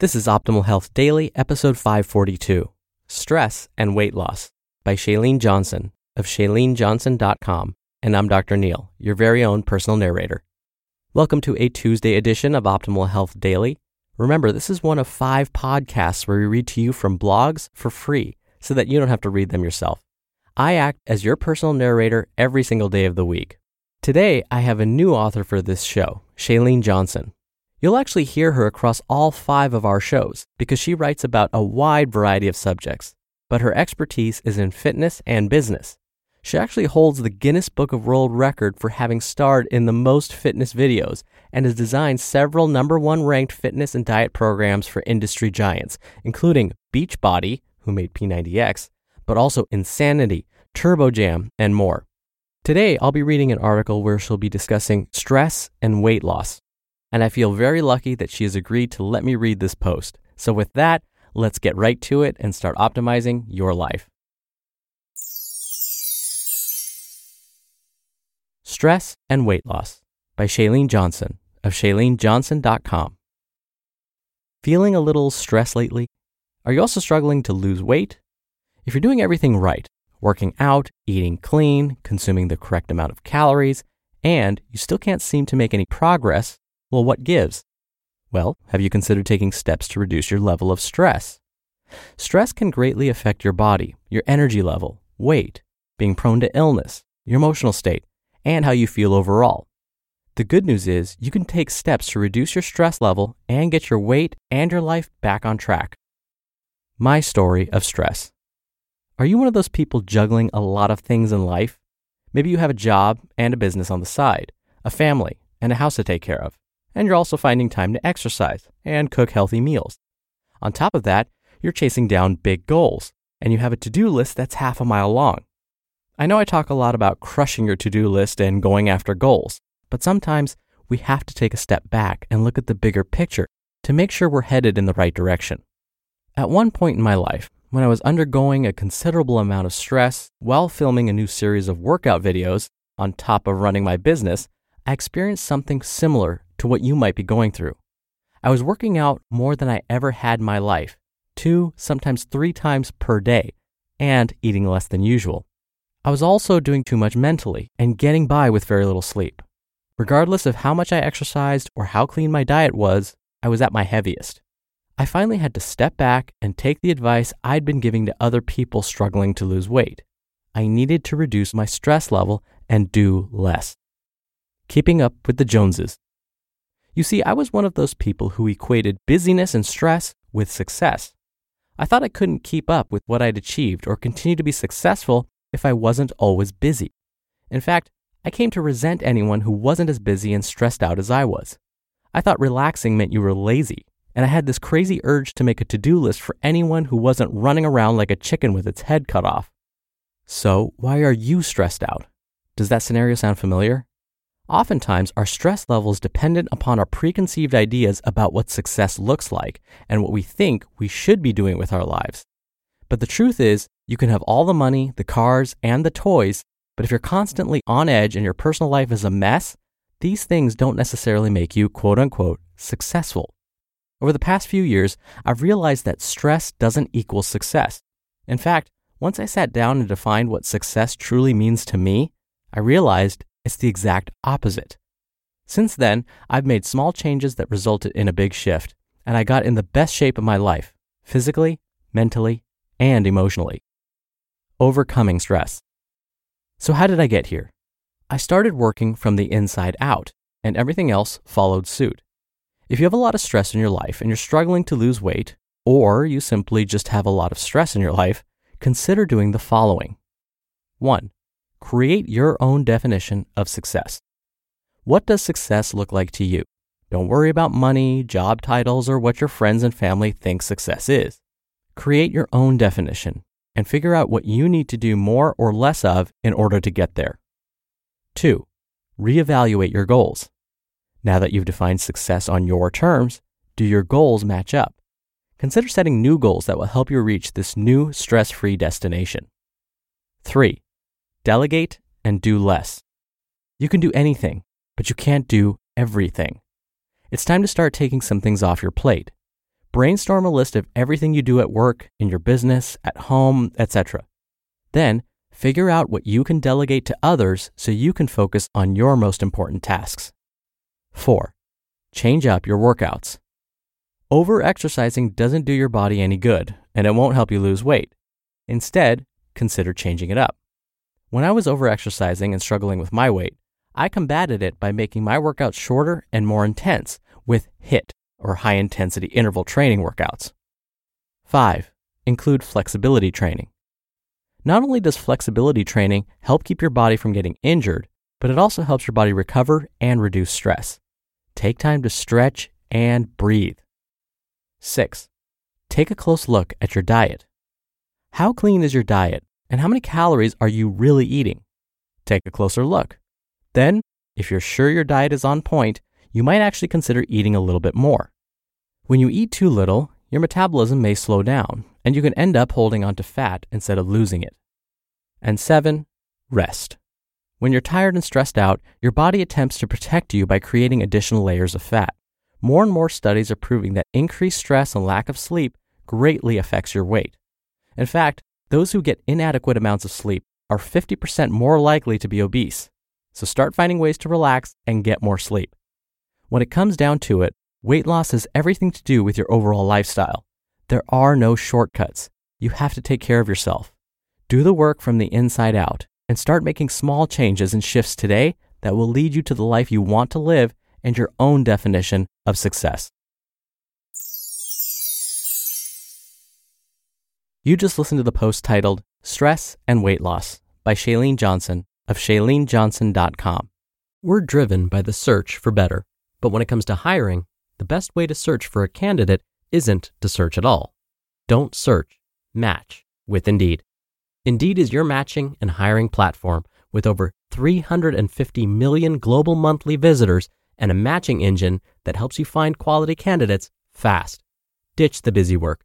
This is Optimal Health Daily, episode 542 Stress and Weight Loss by Chalene Johnson of ChaleneJohnson.com. And I'm Dr. Neil, your very own personal narrator. Welcome to a Tuesday edition of Optimal Health Daily. Remember, this is one of five podcasts where we read to you from blogs for free so that you don't have to read them yourself. I act as your personal narrator every single day of the week. Today, I have a new author for this show, Chalene Johnson. You'll actually hear her across all five of our shows because she writes about a wide variety of subjects, but her expertise is in fitness and business. She actually holds the Guinness Book of World Record for having starred in the most fitness videos and has designed several number one ranked fitness and diet programs for industry giants, including Beachbody, who made P90X, but also Insanity, TurboJam, and more. Today, I'll be reading an article where she'll be discussing stress and weight loss and I feel very lucky that she has agreed to let me read this post. So, with that, let's get right to it and start optimizing your life. Stress and Weight Loss by Chalene Johnson of ChaleneJohnson.com. Feeling a little stressed lately? Are you also struggling to lose weight? If you're doing everything right, working out, eating clean, consuming the correct amount of calories, and you still can't seem to make any progress, well, what gives? Well, have you considered taking steps to reduce your level of stress? Stress can greatly affect your body, your energy level, weight, being prone to illness, your emotional state, and how you feel overall. The good news is you can take steps to reduce your stress level and get your weight and your life back on track. My story of stress. Are you one of those people juggling a lot of things in life? Maybe you have a job and a business on the side, a family, and a house to take care of and you're also finding time to exercise and cook healthy meals. On top of that, you're chasing down big goals, and you have a to do list that's half a mile long. I know I talk a lot about crushing your to do list and going after goals, but sometimes we have to take a step back and look at the bigger picture to make sure we're headed in the right direction. At one point in my life, when I was undergoing a considerable amount of stress while filming a new series of workout videos on top of running my business, I experienced something similar to what you might be going through. I was working out more than I ever had in my life, two, sometimes three times per day, and eating less than usual. I was also doing too much mentally and getting by with very little sleep. Regardless of how much I exercised or how clean my diet was, I was at my heaviest. I finally had to step back and take the advice I'd been giving to other people struggling to lose weight. I needed to reduce my stress level and do less. Keeping up with the Joneses. You see, I was one of those people who equated busyness and stress with success. I thought I couldn't keep up with what I'd achieved or continue to be successful if I wasn't always busy. In fact, I came to resent anyone who wasn't as busy and stressed out as I was. I thought relaxing meant you were lazy, and I had this crazy urge to make a to do list for anyone who wasn't running around like a chicken with its head cut off. So, why are you stressed out? Does that scenario sound familiar? Oftentimes, our stress level is dependent upon our preconceived ideas about what success looks like and what we think we should be doing with our lives. But the truth is, you can have all the money, the cars, and the toys, but if you're constantly on edge and your personal life is a mess, these things don't necessarily make you quote unquote successful. Over the past few years, I've realized that stress doesn't equal success. In fact, once I sat down and defined what success truly means to me, I realized it's the exact opposite. Since then, I've made small changes that resulted in a big shift, and I got in the best shape of my life, physically, mentally, and emotionally. Overcoming stress. So, how did I get here? I started working from the inside out, and everything else followed suit. If you have a lot of stress in your life and you're struggling to lose weight, or you simply just have a lot of stress in your life, consider doing the following 1. Create your own definition of success. What does success look like to you? Don't worry about money, job titles, or what your friends and family think success is. Create your own definition and figure out what you need to do more or less of in order to get there. 2. Reevaluate your goals. Now that you've defined success on your terms, do your goals match up? Consider setting new goals that will help you reach this new stress free destination. 3. Delegate and do less. You can do anything, but you can't do everything. It's time to start taking some things off your plate. Brainstorm a list of everything you do at work, in your business, at home, etc. Then, figure out what you can delegate to others so you can focus on your most important tasks. 4. Change up your workouts. Over exercising doesn't do your body any good, and it won't help you lose weight. Instead, consider changing it up. When I was overexercising and struggling with my weight, I combated it by making my workouts shorter and more intense with HIIT or high intensity interval training workouts. 5. Include flexibility training. Not only does flexibility training help keep your body from getting injured, but it also helps your body recover and reduce stress. Take time to stretch and breathe. 6. Take a close look at your diet. How clean is your diet and how many calories are you really eating? Take a closer look. Then, if you're sure your diet is on point, you might actually consider eating a little bit more. When you eat too little, your metabolism may slow down, and you can end up holding onto fat instead of losing it. And seven, rest. When you're tired and stressed out, your body attempts to protect you by creating additional layers of fat. More and more studies are proving that increased stress and lack of sleep greatly affects your weight. In fact, those who get inadequate amounts of sleep are 50% more likely to be obese. So start finding ways to relax and get more sleep. When it comes down to it, weight loss has everything to do with your overall lifestyle. There are no shortcuts. You have to take care of yourself. Do the work from the inside out and start making small changes and shifts today that will lead you to the life you want to live and your own definition of success. You just listened to the post titled Stress and Weight Loss by Chalene Johnson of ChaleneJohnson.com. We're driven by the search for better, but when it comes to hiring, the best way to search for a candidate isn't to search at all. Don't search, match with Indeed. Indeed is your matching and hiring platform with over 350 million global monthly visitors and a matching engine that helps you find quality candidates fast. Ditch the busy work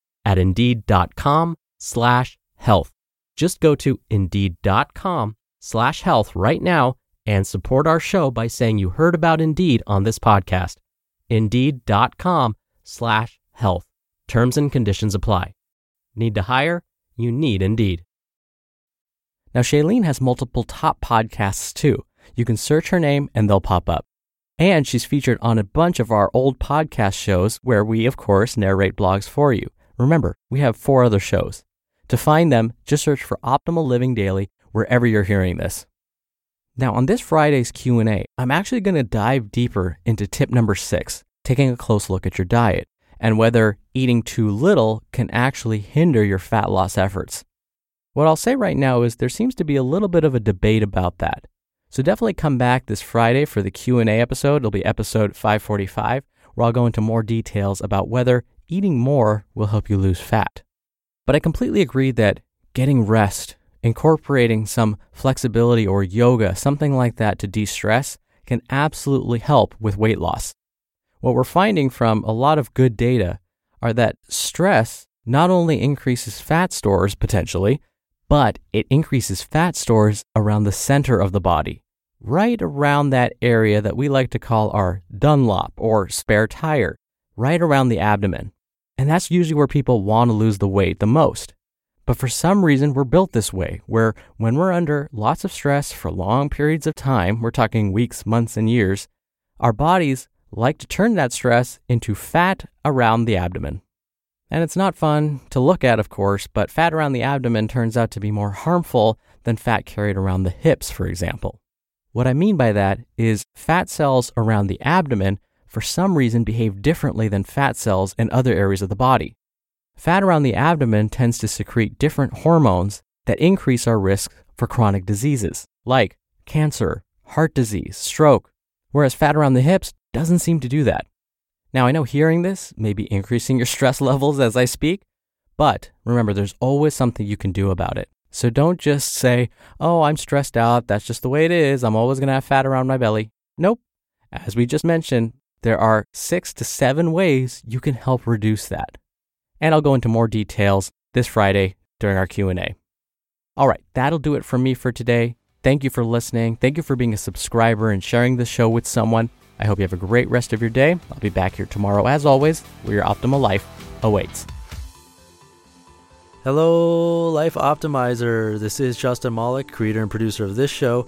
at indeed.com slash health. Just go to indeed.com slash health right now and support our show by saying you heard about Indeed on this podcast. Indeed.com slash health. Terms and conditions apply. Need to hire? You need Indeed. Now, Chalene has multiple top podcasts too. You can search her name and they'll pop up. And she's featured on a bunch of our old podcast shows where we, of course, narrate blogs for you. Remember, we have four other shows. To find them, just search for Optimal Living Daily wherever you're hearing this. Now, on this Friday's Q&A, I'm actually going to dive deeper into tip number 6, taking a close look at your diet and whether eating too little can actually hinder your fat loss efforts. What I'll say right now is there seems to be a little bit of a debate about that. So definitely come back this Friday for the Q&A episode. It'll be episode 545 where I'll go into more details about whether eating more will help you lose fat. But I completely agree that getting rest, incorporating some flexibility or yoga, something like that to de stress, can absolutely help with weight loss. What we're finding from a lot of good data are that stress not only increases fat stores potentially, but it increases fat stores around the center of the body, right around that area that we like to call our Dunlop or spare tire, right around the abdomen. And that's usually where people want to lose the weight the most. But for some reason, we're built this way, where when we're under lots of stress for long periods of time, we're talking weeks, months, and years, our bodies like to turn that stress into fat around the abdomen. And it's not fun to look at, of course, but fat around the abdomen turns out to be more harmful than fat carried around the hips, for example. What I mean by that is fat cells around the abdomen, for some reason, behave differently than fat cells in other areas of the body. Fat around the abdomen tends to secrete different hormones that increase our risk for chronic diseases like cancer, heart disease, stroke, whereas fat around the hips doesn't seem to do that. Now, I know hearing this may be increasing your stress levels as I speak, but remember, there's always something you can do about it. So don't just say, oh, I'm stressed out. That's just the way it is. I'm always going to have fat around my belly. Nope. As we just mentioned, there are six to seven ways you can help reduce that. And I'll go into more details this Friday during our Q&A. All right, that'll do it for me for today. Thank you for listening. Thank you for being a subscriber and sharing the show with someone. I hope you have a great rest of your day. I'll be back here tomorrow, as always, where your optimal life awaits. Hello, Life Optimizer. This is Justin Malik, creator and producer of this show